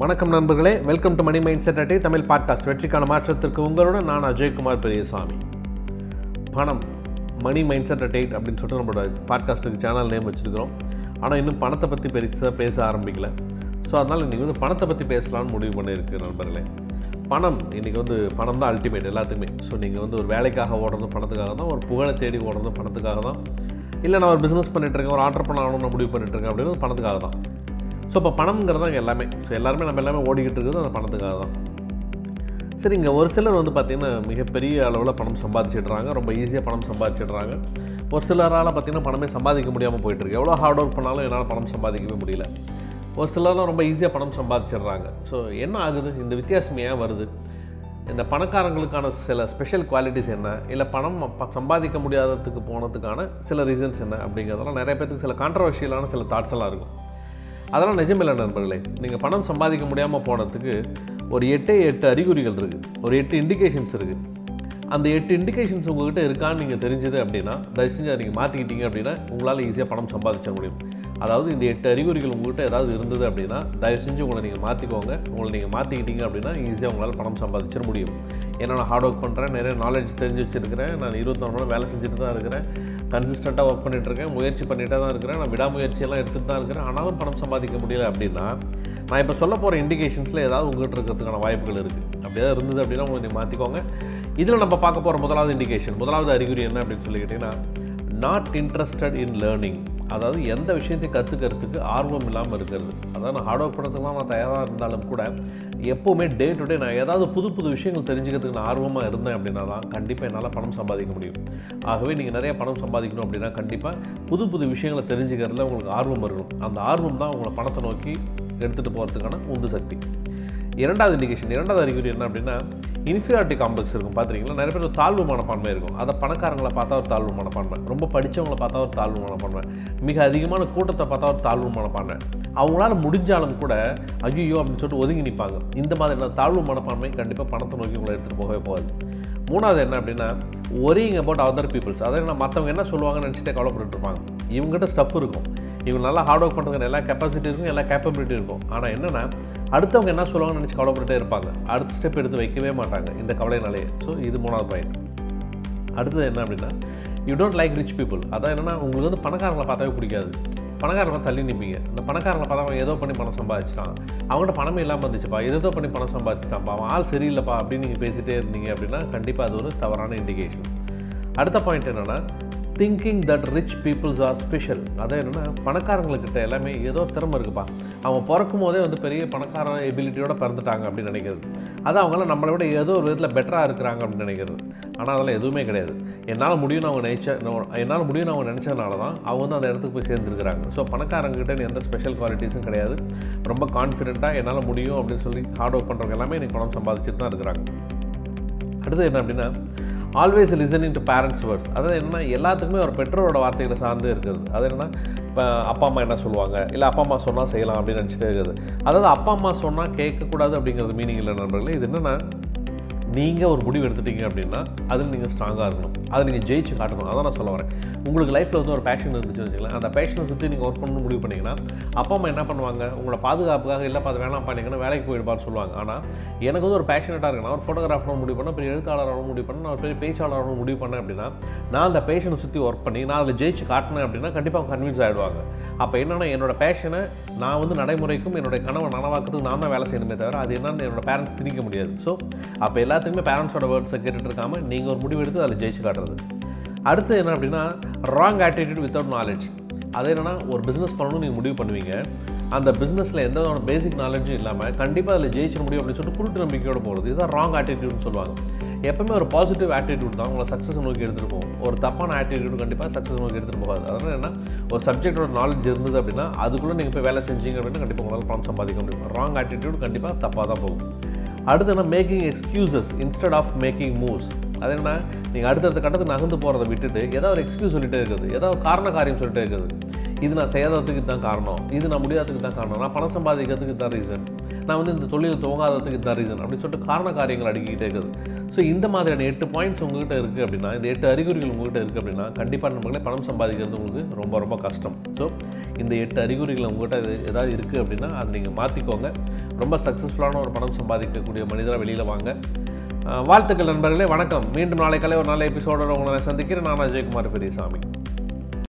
வணக்கம் நண்பர்களே. Welcome to money mindset அட்டை தமிழ் பாட்காஸ்ட் வெற்றிக்கான மாற்றத்திற்கு உங்களுடன் நான் அஜய்குமார் பெரியசாமி. பணம் மணி மைண்ட் செட் அட்டை அப்படின்னு சொல்லிட்டு நம்மளோட பாட்காஸ்ட்டுக்கு சேனல் நேம் வச்சுருக்கிறோம். ஆனால் இன்னும் பணத்தை பற்றி பெருசாக பேச ஆரம்பிக்கல. ஸோ அதனால் இன்றைக்கி வந்து பணத்தை பற்றி பேசலாம்னு முடிவு பண்ணியிருக்கு நண்பர்களே. பணம் இன்றைக்கி வந்து பணம் தான் அல்டிமேட் எல்லாத்துக்குமே. ஸோ நீங்கள் வந்து ஒரு வேலைக்காக ஓடுறதும் பணத்துக்காக தான் ஒரு புகழை தேடி ஓடுறதும் பணத்துக்காக தான். இல்லை நான் ஒரு பிஸ்னஸ் பண்ணிகிட்ருக்கேன் ஒரு ஆர்டர் பண்ண ஆகணும்னு முடிவு பண்ணிகிட்ருக்கேன் அப்படின்னு பணத்துக்காக தான். ஸோ இப்போ பணம்ங்கிறது எல்லாமே. ஸோ எல்லாருமே நம்ம எல்லாமே ஓடிக்கிட்டு இருக்கிறது அந்த பணத்துக்காக தான். சரி இங்கே ஒரு சிலர் வந்து பார்த்திங்கன்னா மிகப்பெரிய அளவில் பணம் சம்பாதிச்சிடுறாங்க. ரொம்ப ஈஸியாக பணம் சம்பாதிச்சிடுறாங்க. ஒரு சிலரால் பார்த்திங்கன்னா பணமே சம்பாதிக்க முடியாமல் போயிட்டுருக்கு. எவ்வளோ ஹார்ட் ஒர்க் பண்ணாலும் என்னால் பணம் சம்பாதிக்கவே முடியல. ஒரு சிலர்லாம் ரொம்ப ஈஸியாக பணம் சம்பாதிச்சிடுறாங்க. ஸோ என்ன ஆகுது? இந்த வித்தியாசம் ஏன் வருது? இந்த பணக்காரங்களுக்கான சில ஸ்பெஷல் குவாலிட்டிஸ் என்ன? இல்லை பணம் ப- சம்பாதிக்க முடியாததுக்கு போனதுக்கான சில ரீசன்ஸ் என்ன? அப்படிங்கிறதெல்லாம் நிறைய பேத்துக்கு சில கான்ட்ரவர்ஷியலான சில தாட்ஸ் எல்லாம் இருக்கும். அதெல்லாம் நிஜமில்லை நண்பர்களே. நீங்கள் பணம் சம்பாதிக்க முடியாமல் போனதுக்கு ஒரு எட்டே எட்டு அறிகுறிகள் இருக்குது ஒரு எட்டு இண்டிகேஷன்ஸ் இருக்குது அந்த எட்டு இண்டிகேஷன்ஸ் உங்கள்கிட்ட இருக்கான்னு நீங்கள் தெரிஞ்சது அப்படின்னா தயவு செஞ்சு அதை நீங்கள் மாற்றிக்கிட்டீங்க அப்படின்னா உங்களால் ஈஸியாக பணம் சம்பாதிச்ச முடியும். அதாவது இந்த எட்டு அறிகுறிகள் உங்கள்கிட்ட ஏதாவது இருந்தது அப்படின்னா தயவு செஞ்சு உங்களை நீங்கள் மாற்றிக்கோங்க உங்களை நீங்கள் மாற்றிக்கிட்டீங்க அப்படின்னா ஈஸியாக உங்களால் பணம் சம்பாதிச்சிட முடியும். ஏன்னா நான் ஹார்ட் ஒர்க் பண்ணுறேன் நிறைய நாலேஜ் தெரிஞ்சு வச்சுருக்கிறேன். நான் இருபத்தி நாலு மணி வேலை செஞ்சுட்டு தான் இருக்கிறேன். கன்சிஸ்டண்ட்டாக ஒர்க் பண்ணிகிட்ருக்கேன் இருக்கேன் முயற்சி பண்ணிகிட்டே தான் இருக்கிறேன் நான் விடாமுயற்சியெல்லாம் எடுத்துகிட்டு தான் இருக்கிறேன். ஆனாலும் பணம் சம்பாதிக்க முடியல அப்படின்னா நான் இப்போ சொல்ல போகிற இண்டிகேஷன்ஸில் ஏதாவது உங்கள்கிட்ட இருக்கிறதுக்கான வாய்ப்புகள் இருக்குது அப்படி ஏதாவது இருந்தது அப்படின்னா உங்களை நீங்கள் மாற்றிக்கோங்க இதில் நம்ம பார்க்க போகிற முதலாவது இண்டிகேஷன் முதலாவது அறிகுறி என்ன அப்படின்னு சொல்லிக்கிட்டிங்கன்னா நாட் இன்ட்ரெஸ்டட் இன் லேர்னிங் அதாவது எந்த விஷயத்தையும் கற்றுக்கிறதுக்கு ஆர்வம் இல்லாமல் இருக்கிறது. அதாவது நான் ஹார்ட் ஒர்க் பண்ணுறதுக்குலாம் நான் தயாராக இருந்தாலும் கூட எப்போவுமே டே டு டே நான் ஏதாவது புது புது விஷயங்கள் தெரிஞ்சுக்கிறதுக்கு நான் ஆர்வமாக இருந்தேன் அப்படின்னா தான் கண்டிப்பாக என்னால் பணம் சம்பாதிக்க முடியும். ஆகவே நீங்கள் நிறைய பணம் சம்பாதிக்கணும் அப்படின்னா கண்டிப்பாக புது புது விஷயங்களை தெரிஞ்சுக்கிறதுல உங்களுக்கு ஆர்வம் இருக்கணும். அந்த ஆர்வம் தான் உங்களை பணத்தை நோக்கி எடுத்துகிட்டு போகிறதுக்கான உந்து சக்தி. இரண்டாவது இண்டிகேஷன் இரண்டாவது அறிகுறி என்ன அப்படின்னா இன்ஃபீரியாரிட்டி காம்ப்ளெக்ஸ் இருக்கும் பார்த்துருக்கீங்களா நிறைய பேர் தாழ்வு மனப்பான்மை இருக்கும். அதை பணக்காரங்களை பார்த்தா ஒரு தாழ்வு மனப்பான்மை. ரொம்ப படித்தவங்களை பார்த்தா ஒரு தாழ்வு மனப்பான்மை. மிக அதிகமான கூட்டத்தை பார்த்தா ஒரு தாழ்வு மனப்பான்மை. அவங்களால முடிஞ்சாலும் கூட ஐயோ அப்படின்னு சொல்லிட்டு ஒதுங்கி நிற்பாங்க இந்த மாதிரியான தாழ்வு மனப்பான்மை கண்டிப்பாக பணத்தை நோக்கி உங்களை எடுத்துகிட்டு போகவே போகாது. மூணாவது என்ன அப்படின்னா ஒரிங் அபவுட் அதர் பீப்புள்ஸ் அதாவது என்ன மற்றவங்க என்ன சொல்லுவாங்கன்னு நினச்சிட்டே கவலைப்பட்டு இருப்பாங்க. இவங்ககிட்ட ஸ்டஃப் இருக்கும். இவங்க நல்லா ஹார்ட் ஒர்க் பண்ணுறதுக்கு எல்லா கெப்பாசிட்டி இருக்கும் எல்லா கேப்பபிலிட்டி இருக்கும். ஆனால் என்னென்னா அடுத்தவங்க என்ன சொல்லுவாங்கன்னு நினச்சி கவலைப்பட்டுட்டே இருப்பாங்க. அடுத்த ஸ்டெப் எடுத்து வைக்கவே மாட்டாங்க. இந்த கவலைனாலேயே ஸோ இது மூணாவது பாயிண்ட் அடுத்தது என்ன அப்படின்னா you don't like rich people அதான் என்னென்னா உங்களுக்கு வந்து பணக்காரங்களை பார்த்தாவே பிடிக்காது. பணக்காரங்களை தள்ளி நிற்பீங்க இந்த பணக்காரங்களை பார்த்தா அவன் ஏதோ பண்ணி பணம் சம்பாதிச்சிட்டான். அவங்ககிட்ட பணமே இல்லாமல் இருந்துச்சுப்பா. ஏதோ பண்ணி பணம் சம்பாதிச்சிட்டான்ப்பா அவன் ஆள் சரியில்லைப்பா அப்படின்னு நீங்கள் பேசிகிட்டே இருந்தீங்க அப்படின்னா கண்டிப்பாக அது ஒரு தவறான இண்டிகேஷன் அடுத்த பாயிண்ட் என்னென்னா thinking that rich peoples are special அதான் என்னென்னா பணக்காரங்களுக்கிட்ட எல்லாமே ஏதோ திறமை இருக்குப்பா. அவங்க பிறக்கும் போதே வந்து பெரிய பணக்கார எபிலிட்டியோடு பிறந்துட்டாங்க அப்படின்னு நினைக்கிறது. அது அவங்களாம் நம்மளை விட ஏதோ ஒரு விதத்தில் பெட்டராக இருக்கிறாங்க அப்படின்னு நினைக்கிறது. ஆனால் அதெல்லாம் எதுவுமே கிடையாது. என்னால் முடியும்னு அவங்க நினச்ச என்னால் முடியும்னு அவங்க நினச்சதுனால தான் அவங்க வந்து அந்த இடத்துக்கு போய் சேர்ந்துருக்கிறாங்க. ஸோ பணக்காரங்கக்கிட்ட எந்த ஸ்பெஷல் குவாலிட்டிஸும் கிடையாது. ரொம்ப கான்ஃபிடென்ட்டாக என்னால் முடியும் அப்படின்னு சொல்லி ஹார்ட் ஒர்க் பண்ணுறவங்க எல்லாமே எனக்கு பணம் சம்பாதிச்சுட்டு தான் இருக்கிறாங்க. அடுத்து என்ன அப்படின்னா always listening to parents words அதாவது என்னென்னா எல்லாத்துக்குமே ஒரு பெற்றோரோட வார்த்தைகளை சார்ந்து இருக்குது அது என்னென்னா இப்போ அப்பா அம்மா என்ன சொல்லுவாங்க? இல்லை அப்பா அம்மா சொன்னால் செய்யலாம் அப்படின்னு நினச்சிட்டே இருக்குது. அதாவது அப்பா அம்மா சொன்னால் கேட்கக்கூடாது அப்படிங்கிறது மீனிங் இல்லை நண்பர்களே. இது என்னென்னா நீங்கள் ஒரு முடிவு எடுத்துட்டீங்க அப்படின்னா அதில் நீங்கள் ஸ்ட்ராங்காக இருக்கணும். அதை நீங்கள் ஜெயிச்சு காட்டணும். அதான் நான் சொல்ல வரேன். உங்களுக்கு லைஃப்பில் வந்து ஒரு பேஷன் இருந்துச்சுன்னு வச்சுக்கலாம் அந்த பேஷனை சுற்றி நீங்கள் ஒர்க் பண்ணணும்னு முடிவு பண்ணிங்கன்னா அப்பா அம்மா என்ன பண்ணுவாங்க? உங்களை பாதுகாப்புக்காக இல்லை பார்த்து வேணாம் பண்ணீங்கன்னா வேலைக்கு போயிடுப்பான்னு சொல்லுவாங்க. ஆனால் எனக்கு வந்து ஒரு பேஷனட்டாக இருக்கு நான் ஒரு ஃபோட்டோகிராஃபர் முடிவு பண்ண பெரிய எழுத்தாளராகவும் முடிவு பண்ண நான் ஒரு பெரிய பேச்சாளராகவும் முடிவு பண்ணேன் அப்படின்னா நான் அந்த பேஷனை சுற்றி ஒர்க் பண்ணி நான் அதில் ஜெயிச்சு காட்டினேன் அப்படின்னா கண்டிப்பாக அவங்க கன்வின்ஸ் ஆகிடுவாங்க அப்போ என்னென்னா என்னோட பேஷனை நான் வந்து நடைமுறைக்கும் என்னுடைய கனவை நனவாக்கிறதுக்கு நான் தான் வேலை செய்யணுமே தவிர அது என்னன்னு என்னோடய பேரண்ட்ஸ் திணிக்க முடியாது. ஸோ அப்போ எல்லாத்துக்குமே பேரண்ட்ஸோட வேர்ட்ஸை கேட்டுட்டு இருக்காம நீங்கள் ஒரு முடிவு எடுத்து அதில் ஜெயிச்சு காட்டுறது. அடுத்து என்ன அப்படின்னா ராங் ஆட்டிடியூட் வித்தவுட் நாலேஜ் அது என்னென்னா ஒரு பிஸ்னஸ் பண்ணணும்னு நீங்கள் முடிவு பண்ணுவீங்க. அந்த பிஸ்னஸில் எந்த விதமான பேசிக் நாலேஜும் இல்லாமல் கண்டிப்பாக அதில் ஜெயிச்சிட முடியும் அப்படின்னு சொல்லிட்டு குருட்டு நம்பிக்கையோட போகிறது இதுதான் ராங் ஆட்டிடியூட்னு சொல்லுவாங்க. எப்பவுமே ஒரு பாசிட்டிவ் ஆட்டிடியூட் தான் உங்களை சக்ஸஸ் நோக்கி எடுத்துகிட்டு போகும். ஒரு தப்பான ஆட்டிடியூட் கண்டிப்பாக சக்ஸஸ் நோக்கி எடுத்துகிட்டு போகாது. அதனால் என்ன ஒரு சப்ஜெக்டோட நாலேஜ் இருந்தது அப்படின்னா அதுக்குள்ளே நீங்கள் போய் வேலை செஞ்சீங்க அப்படின்னா கண்டிப்பாக உங்களால் பணம் சம்பாதிக்க முடியும். ராங் ஆட்டிடியூட் கண்டிப்பாக தப்பாக தான் போகும். அடுத்து என்ன? Making excuses instead of making moves அது என்ன நீங்கள் அடுத்தடுத்த கட்டத்துக்கு நகர்ந்து போகிறத விட்டுட்டு ஏதாவது ஒரு எக்ஸ்கியூஸ் சொல்லிட்டே இருக்குது. ஏதாவது காரண காரியம் சொல்லிட்டே இருக்குது. இது நான் செய்யாததுக்கு தான் காரணம். இது நான் முடியாததுக்கு தான் காரணம். நான் பணம் சம்பாதிக்கிறதுக்கு தான் ரீசன் நான் வந்து இந்த தொழில் துவங்காததுக்கு தான் ரீசன் அப்படின்னு சொல்லிட்டு காரண காரியங்கள் அடிக்கிட்டே இருக்குது. ஸோ இந்த மாதிரியான எட்டு பாயிண்ட்ஸ் உங்ககிட்ட இருக்குது அப்படின்னா இந்த எட்டு அறிகுறிகள் உங்ககிட்ட இருக்குது அப்படின்னா கண்டிப்பாக நம்மளே பணம் சம்பாதிக்கிறது உங்களுக்கு ரொம்ப ரொம்ப கஷ்டம். ஸோ இந்த எட்டு அறிகுறிகள் உங்கள்கிட்ட இது ஏதாவது இருக்குது அப்படின்னா அதை நீங்கள் மாற்றிக்கோங்க ரொம்ப சக்ஸஸ்ஃபுல்லான ஒரு பணம் சம்பாதிக்கக்கூடிய மனிதராக வெளியில் வாங்க. வாழ்த்துக்கள் நண்பர்களே வணக்கம். மீண்டும் நாளை காலை ஒரு நல்ல எபிசோட உங்களை சந்திக்கிறேன். நான் அஜயகுமார் பெரியசாமி.